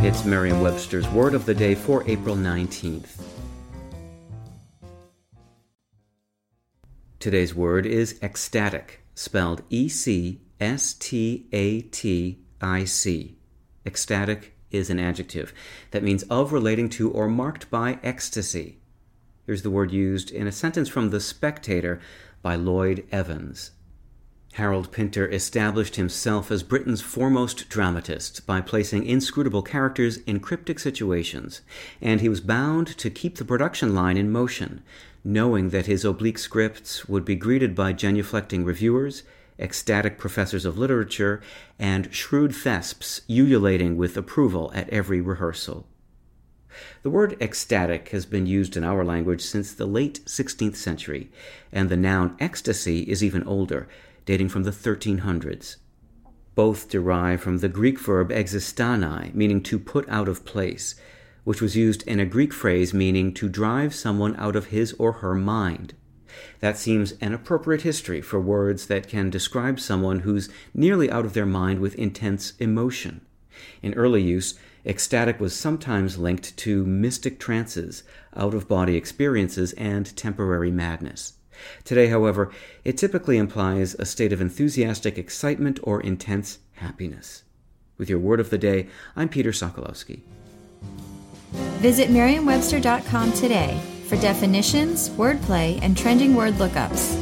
It's Merriam-Webster's Word of the Day for April 19th. Today's word is ecstatic, spelled E-C-S-T-A-T-I-C. Ecstatic is an adjective that means of relating to or marked by ecstasy. Here's the word used in a sentence from The Spectator by Lloyd Evans. Harold Pinter established himself as Britain's foremost dramatist by placing inscrutable characters in cryptic situations, and he was bound to keep the production line in motion, knowing that his oblique scripts would be greeted by genuflecting reviewers, ecstatic professors of literature, and shrewd thesps ululating with approval at every rehearsal. The word ecstatic has been used in our language since the late 16th century, and the noun ecstasy is even older, dating from the 1300s. Both derive from the Greek verb existanai, meaning to put out of place, which was used in a Greek phrase meaning to drive someone out of his or her mind. That seems an appropriate history for words that can describe someone who's nearly out of their mind with intense emotion. In early use, ecstatic was sometimes linked to mystic trances, out of body experiences, and temporary madness. Today, however, it typically implies a state of enthusiastic excitement or intense happiness. With your word of the day, I'm Peter Sokolowski. Visit Merriam-Webster.com today for definitions, wordplay, and trending word lookups.